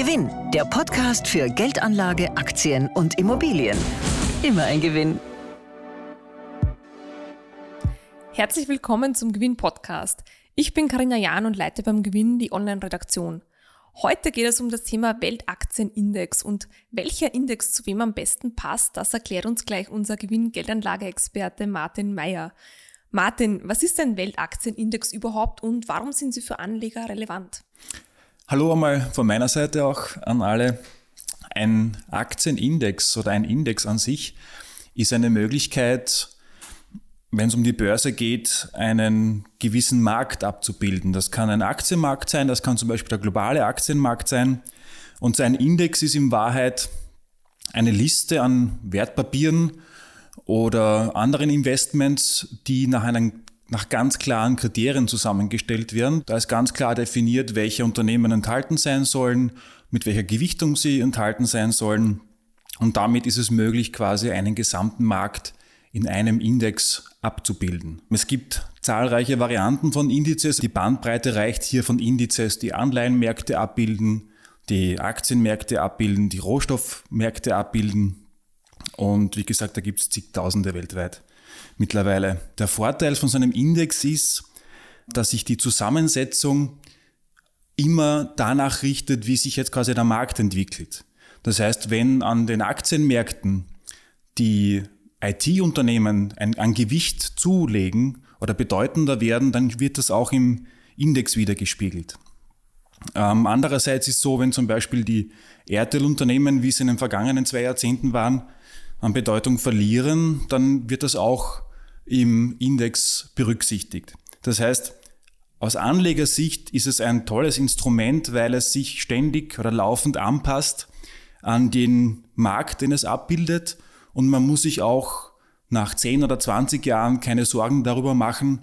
Gewinn, der Podcast für Geldanlage, Aktien und Immobilien. Immer ein Gewinn. Herzlich willkommen zum Gewinn-Podcast. Ich bin Karina Jahn und leite beim Gewinn die Online-Redaktion. Heute geht es um das Thema Weltaktienindex und welcher Index zu wem am besten passt, das erklärt uns gleich unser Gewinn-Geldanlage-Experte Martin Meyer. Martin, was ist ein Weltaktienindex überhaupt und warum sind sie für Anleger relevant? Hallo einmal von meiner Seite auch an alle. Ein Aktienindex oder ein Index an sich ist eine Möglichkeit, wenn es um die Börse geht, einen gewissen Markt abzubilden. Das kann ein Aktienmarkt sein, das kann zum Beispiel der globale Aktienmarkt sein. Und so ein Index ist in Wahrheit eine Liste an Wertpapieren oder anderen Investments, die nach einem nach ganz klaren Kriterien zusammengestellt werden. Da ist ganz klar definiert, welche Unternehmen enthalten sein sollen, mit welcher Gewichtung sie enthalten sein sollen. Und damit ist es möglich, quasi einen gesamten Markt in einem Index abzubilden. Es gibt zahlreiche Varianten von Indizes. Die Bandbreite reicht hier von Indizes, die Anleihenmärkte abbilden, die Aktienmärkte abbilden, die Rohstoffmärkte abbilden. Und wie gesagt, da gibt es zigtausende weltweit mittlerweile. Der Vorteil von so einem Index ist, dass sich die Zusammensetzung immer danach richtet, wie sich jetzt quasi der Markt entwickelt. Das heißt, wenn an den Aktienmärkten die IT-Unternehmen ein, ein Gewicht zulegen oder bedeutender werden, dann wird das auch im Index wiedergespiegelt. Ähm, andererseits ist es so, wenn zum Beispiel die Erdölunternehmen, wie es in den vergangenen zwei Jahrzehnten waren, an Bedeutung verlieren, dann wird das auch im Index berücksichtigt. Das heißt, aus Anlegersicht ist es ein tolles Instrument, weil es sich ständig oder laufend anpasst an den Markt, den es abbildet. Und man muss sich auch nach 10 oder 20 Jahren keine Sorgen darüber machen,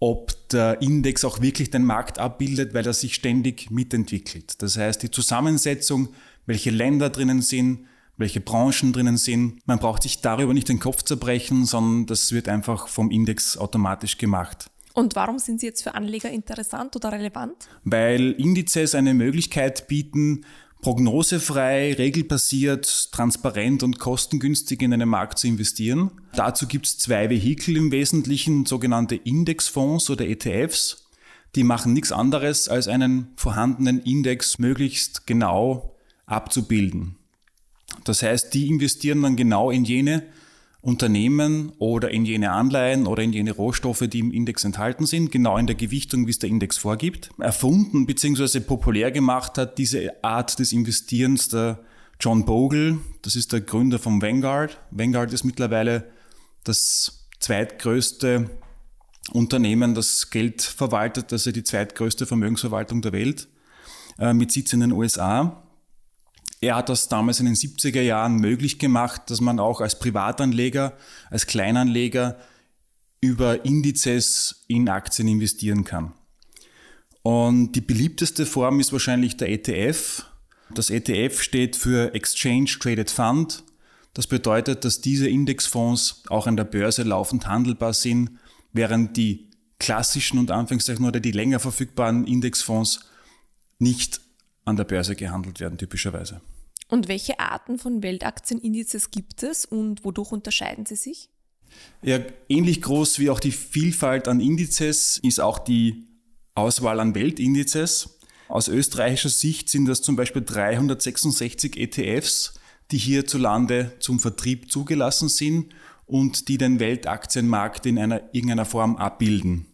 ob der Index auch wirklich den Markt abbildet, weil er sich ständig mitentwickelt. Das heißt, die Zusammensetzung, welche Länder drinnen sind, welche Branchen drinnen sind. Man braucht sich darüber nicht den Kopf zerbrechen, sondern das wird einfach vom Index automatisch gemacht. Und warum sind sie jetzt für Anleger interessant oder relevant? Weil Indizes eine Möglichkeit bieten, prognosefrei, regelbasiert, transparent und kostengünstig in einen Markt zu investieren. Dazu gibt es zwei Vehikel im Wesentlichen, sogenannte Indexfonds oder ETFs. Die machen nichts anderes, als einen vorhandenen Index möglichst genau abzubilden. Das heißt, die investieren dann genau in jene Unternehmen oder in jene Anleihen oder in jene Rohstoffe, die im Index enthalten sind, genau in der Gewichtung, wie es der Index vorgibt. Erfunden bzw. populär gemacht hat diese Art des Investierens der John Bogle, das ist der Gründer von Vanguard. Vanguard ist mittlerweile das zweitgrößte Unternehmen, das Geld verwaltet, also die zweitgrößte Vermögensverwaltung der Welt, äh, mit Sitz in den USA. Er hat das damals in den 70er Jahren möglich gemacht, dass man auch als Privatanleger, als Kleinanleger über Indizes in Aktien investieren kann. Und die beliebteste Form ist wahrscheinlich der ETF. Das ETF steht für Exchange Traded Fund. Das bedeutet, dass diese Indexfonds auch an der Börse laufend handelbar sind, während die klassischen und Anführungszeichen oder die länger verfügbaren Indexfonds nicht an der Börse gehandelt werden, typischerweise. Und welche Arten von Weltaktienindices gibt es und wodurch unterscheiden sie sich? Ja, ähnlich groß wie auch die Vielfalt an Indizes ist auch die Auswahl an Weltindizes. Aus österreichischer Sicht sind das zum Beispiel 366 ETFs, die hierzulande zum Vertrieb zugelassen sind und die den Weltaktienmarkt in einer, irgendeiner Form abbilden.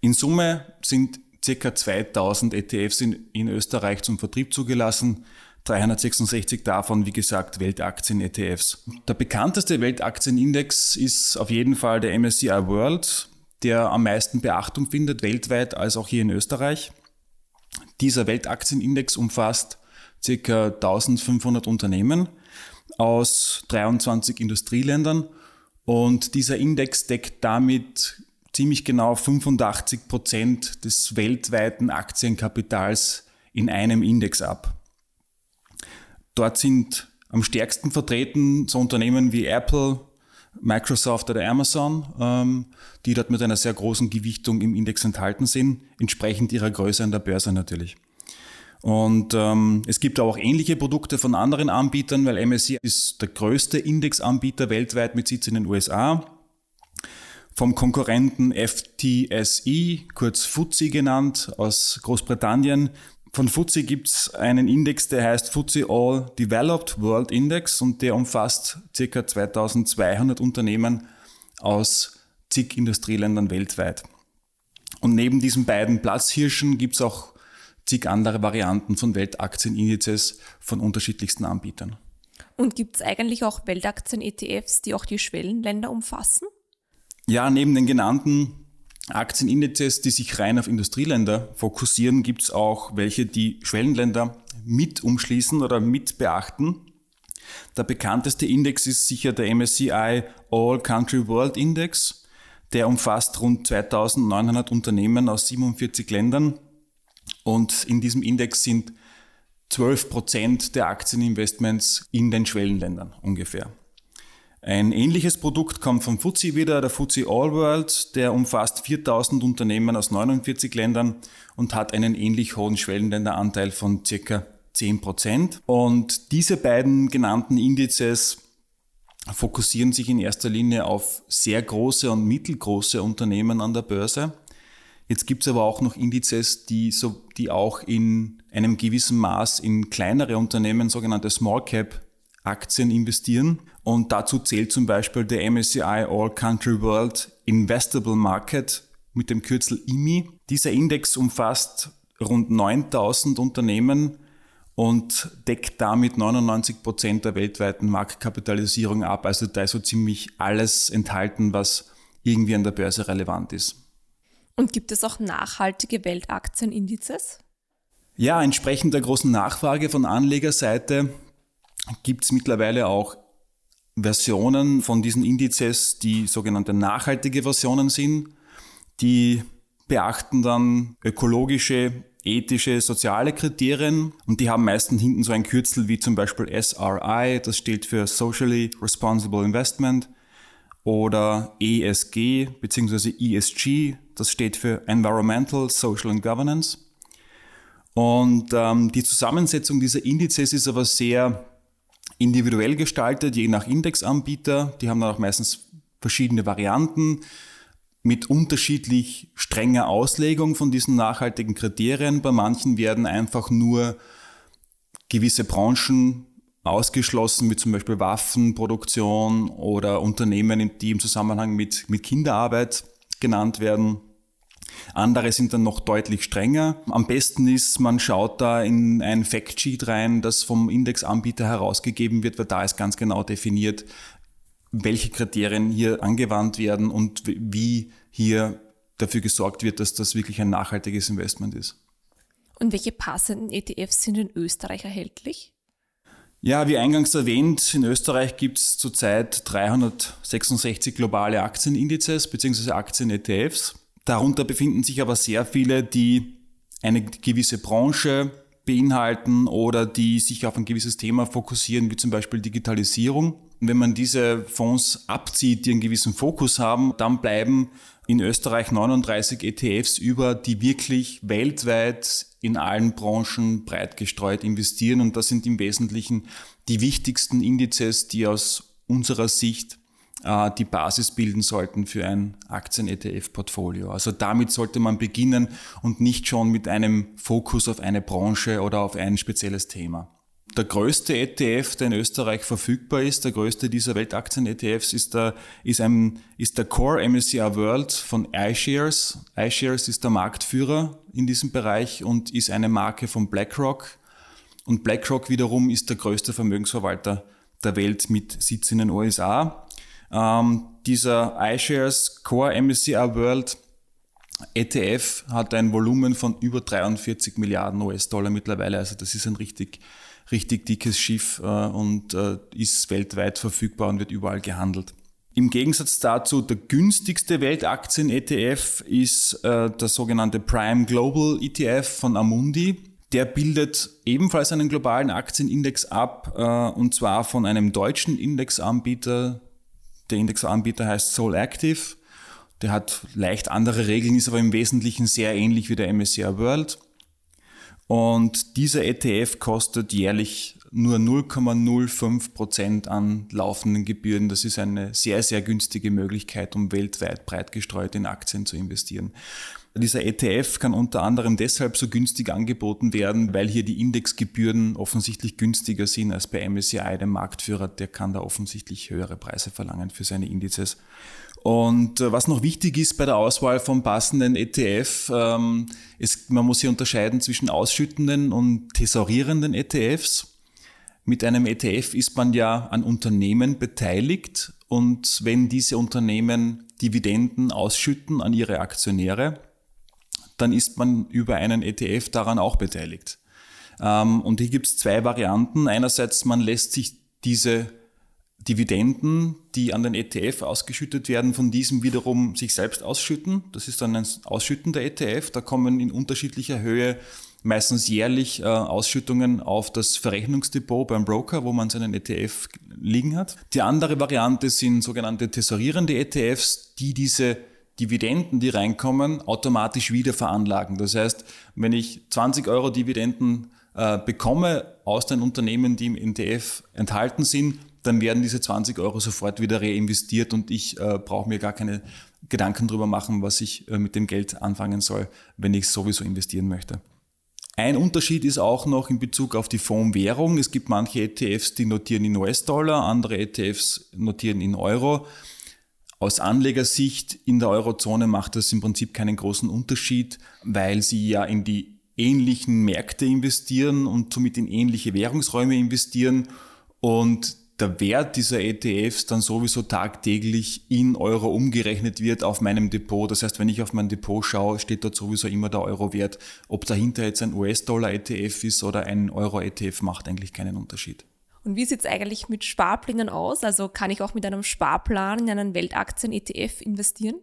In Summe sind ca. 2000 ETFs in, in Österreich zum Vertrieb zugelassen. 366 davon, wie gesagt, Weltaktien-ETFs. Der bekannteste Weltaktienindex ist auf jeden Fall der MSCI World, der am meisten Beachtung findet, weltweit als auch hier in Österreich. Dieser Weltaktienindex umfasst ca. 1500 Unternehmen aus 23 Industrieländern und dieser Index deckt damit ziemlich genau 85 Prozent des weltweiten Aktienkapitals in einem Index ab. Dort sind am stärksten vertreten so Unternehmen wie Apple, Microsoft oder Amazon, ähm, die dort mit einer sehr großen Gewichtung im Index enthalten sind, entsprechend ihrer Größe an der Börse natürlich. Und ähm, es gibt auch ähnliche Produkte von anderen Anbietern, weil MSCI ist der größte Indexanbieter weltweit mit Sitz in den USA. Vom Konkurrenten FTSE, kurz FTSE genannt, aus Großbritannien. Von FTSE gibt es einen Index, der heißt FTSE All Developed World Index und der umfasst ca. 2200 Unternehmen aus zig Industrieländern weltweit. Und neben diesen beiden Platzhirschen gibt es auch zig andere Varianten von Weltaktien-Indizes von unterschiedlichsten Anbietern. Und gibt es eigentlich auch Weltaktien-ETFs, die auch die Schwellenländer umfassen? Ja, neben den genannten Aktienindizes, die sich rein auf Industrieländer fokussieren, gibt es auch welche, die Schwellenländer mit umschließen oder mit beachten. Der bekannteste Index ist sicher der MSCI All Country World Index. Der umfasst rund 2900 Unternehmen aus 47 Ländern und in diesem Index sind 12 Prozent der Aktieninvestments in den Schwellenländern ungefähr. Ein ähnliches Produkt kommt vom FTSE wieder, der FTSE All World, der umfasst 4000 Unternehmen aus 49 Ländern und hat einen ähnlich hohen Schwellenländeranteil von circa 10 Prozent. Und diese beiden genannten Indizes fokussieren sich in erster Linie auf sehr große und mittelgroße Unternehmen an der Börse. Jetzt gibt es aber auch noch Indizes, die, so, die auch in einem gewissen Maß in kleinere Unternehmen, sogenannte Small Cap Aktien investieren. Und dazu zählt zum Beispiel der MSCI All Country World Investable Market mit dem Kürzel IMI. Dieser Index umfasst rund 9000 Unternehmen und deckt damit 99 Prozent der weltweiten Marktkapitalisierung ab. Also da ist so ziemlich alles enthalten, was irgendwie an der Börse relevant ist. Und gibt es auch nachhaltige Weltaktienindices? Ja, entsprechend der großen Nachfrage von Anlegerseite gibt es mittlerweile auch Versionen von diesen Indizes, die sogenannte nachhaltige Versionen sind. Die beachten dann ökologische, ethische, soziale Kriterien und die haben meistens hinten so ein Kürzel wie zum Beispiel SRI, das steht für Socially Responsible Investment oder ESG bzw. ESG, das steht für Environmental, Social and Governance. Und ähm, die Zusammensetzung dieser Indizes ist aber sehr individuell gestaltet, je nach Indexanbieter. Die haben dann auch meistens verschiedene Varianten mit unterschiedlich strenger Auslegung von diesen nachhaltigen Kriterien. Bei manchen werden einfach nur gewisse Branchen ausgeschlossen, wie zum Beispiel Waffenproduktion oder Unternehmen, die im Zusammenhang mit, mit Kinderarbeit genannt werden. Andere sind dann noch deutlich strenger. Am besten ist, man schaut da in ein Factsheet rein, das vom Indexanbieter herausgegeben wird, weil da ist ganz genau definiert, welche Kriterien hier angewandt werden und wie hier dafür gesorgt wird, dass das wirklich ein nachhaltiges Investment ist. Und welche passenden ETFs sind in Österreich erhältlich? Ja, wie eingangs erwähnt, in Österreich gibt es zurzeit 366 globale Aktienindizes bzw. Aktien-ETFs. Darunter befinden sich aber sehr viele, die eine gewisse Branche beinhalten oder die sich auf ein gewisses Thema fokussieren, wie zum Beispiel Digitalisierung. wenn man diese Fonds abzieht, die einen gewissen Fokus haben, dann bleiben in Österreich 39 ETFs über, die wirklich weltweit in allen Branchen breit gestreut investieren. Und das sind im Wesentlichen die wichtigsten Indizes, die aus unserer Sicht die Basis bilden sollten für ein Aktien-ETF-Portfolio. Also damit sollte man beginnen und nicht schon mit einem Fokus auf eine Branche oder auf ein spezielles Thema. Der größte ETF, der in Österreich verfügbar ist, der größte dieser Weltaktien-ETFs, ist der, ist, ein, ist der Core MSCI World von iShares. iShares ist der Marktführer in diesem Bereich und ist eine Marke von BlackRock. Und BlackRock wiederum ist der größte Vermögensverwalter der Welt mit Sitz in den USA. Ähm, dieser iShares Core MSCI World ETF hat ein Volumen von über 43 Milliarden US-Dollar mittlerweile. Also das ist ein richtig richtig dickes Schiff äh, und äh, ist weltweit verfügbar und wird überall gehandelt. Im Gegensatz dazu, der günstigste Weltaktien-ETF ist äh, der sogenannte Prime Global ETF von Amundi. Der bildet ebenfalls einen globalen Aktienindex ab, äh, und zwar von einem deutschen Indexanbieter. Der Indexanbieter heißt Soul Active. Der hat leicht andere Regeln, ist aber im Wesentlichen sehr ähnlich wie der MSCI World. Und dieser ETF kostet jährlich nur 0,05 Prozent an laufenden Gebühren. Das ist eine sehr, sehr günstige Möglichkeit, um weltweit breit gestreut in Aktien zu investieren. Dieser ETF kann unter anderem deshalb so günstig angeboten werden, weil hier die Indexgebühren offensichtlich günstiger sind als bei MSCI, dem Marktführer. Der kann da offensichtlich höhere Preise verlangen für seine Indizes. Und äh, was noch wichtig ist bei der Auswahl vom passenden ETF, ähm, ist, man muss hier unterscheiden zwischen ausschüttenden und tesorierenden ETFs. Mit einem ETF ist man ja an Unternehmen beteiligt und wenn diese Unternehmen Dividenden ausschütten an ihre Aktionäre, dann ist man über einen ETF daran auch beteiligt. Ähm, und hier gibt es zwei Varianten. Einerseits, man lässt sich diese Dividenden, die an den ETF ausgeschüttet werden, von diesem wiederum sich selbst ausschütten. Das ist dann ein ausschüttender ETF. Da kommen in unterschiedlicher Höhe meistens jährlich äh, Ausschüttungen auf das Verrechnungsdepot beim Broker, wo man seinen ETF liegen hat. Die andere Variante sind sogenannte tesorierende ETFs, die diese Dividenden, die reinkommen, automatisch wieder veranlagen. Das heißt, wenn ich 20 Euro Dividenden äh, bekomme aus den Unternehmen, die im ETF enthalten sind, dann werden diese 20 Euro sofort wieder reinvestiert und ich äh, brauche mir gar keine Gedanken darüber machen, was ich äh, mit dem Geld anfangen soll, wenn ich sowieso investieren möchte. Ein Unterschied ist auch noch in Bezug auf die Fondswährung. Es gibt manche ETFs, die notieren in US-Dollar, andere ETFs notieren in Euro. Aus Anlegersicht in der Eurozone macht das im Prinzip keinen großen Unterschied, weil sie ja in die ähnlichen Märkte investieren und somit in ähnliche Währungsräume investieren und der Wert dieser ETFs dann sowieso tagtäglich in Euro umgerechnet wird auf meinem Depot. Das heißt, wenn ich auf mein Depot schaue, steht dort sowieso immer der Euro-Wert. Ob dahinter jetzt ein US-Dollar-ETF ist oder ein Euro-ETF, macht eigentlich keinen Unterschied. Und wie sieht es eigentlich mit Sparplänen aus? Also kann ich auch mit einem Sparplan in einen Weltaktien-ETF investieren?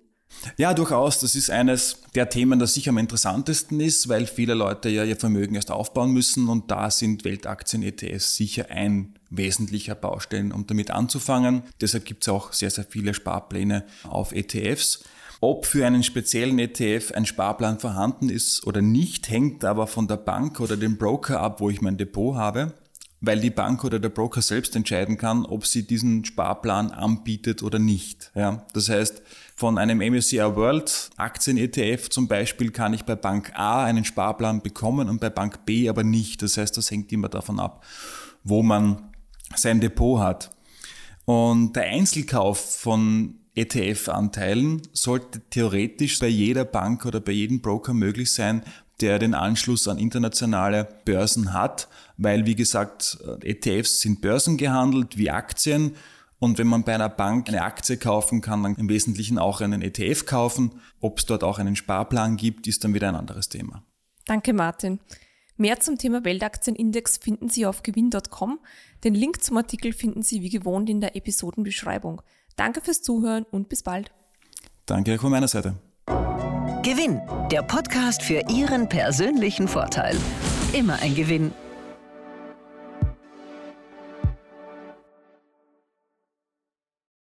Ja, durchaus. Das ist eines der Themen, das sicher am interessantesten ist, weil viele Leute ja ihr Vermögen erst aufbauen müssen und da sind Weltaktien-ETFs sicher ein wesentlicher Baustein, um damit anzufangen. Deshalb gibt es auch sehr, sehr viele Sparpläne auf ETFs. Ob für einen speziellen ETF ein Sparplan vorhanden ist oder nicht, hängt aber von der Bank oder dem Broker ab, wo ich mein Depot habe weil die Bank oder der Broker selbst entscheiden kann, ob sie diesen Sparplan anbietet oder nicht. Ja, das heißt, von einem MSCI World Aktien-ETF zum Beispiel kann ich bei Bank A einen Sparplan bekommen und bei Bank B aber nicht. Das heißt, das hängt immer davon ab, wo man sein Depot hat. Und der Einzelkauf von ETF-Anteilen sollte theoretisch bei jeder Bank oder bei jedem Broker möglich sein, der den Anschluss an internationale Börsen hat, weil wie gesagt, ETFs sind börsengehandelt wie Aktien und wenn man bei einer Bank eine Aktie kaufen kann, dann im Wesentlichen auch einen ETF kaufen. Ob es dort auch einen Sparplan gibt, ist dann wieder ein anderes Thema. Danke, Martin. Mehr zum Thema Weltaktienindex finden Sie auf gewinn.com. Den Link zum Artikel finden Sie wie gewohnt in der Episodenbeschreibung. Danke fürs Zuhören und bis bald. Danke auch von meiner Seite. Gewinn, der Podcast für Ihren persönlichen Vorteil. Immer ein Gewinn.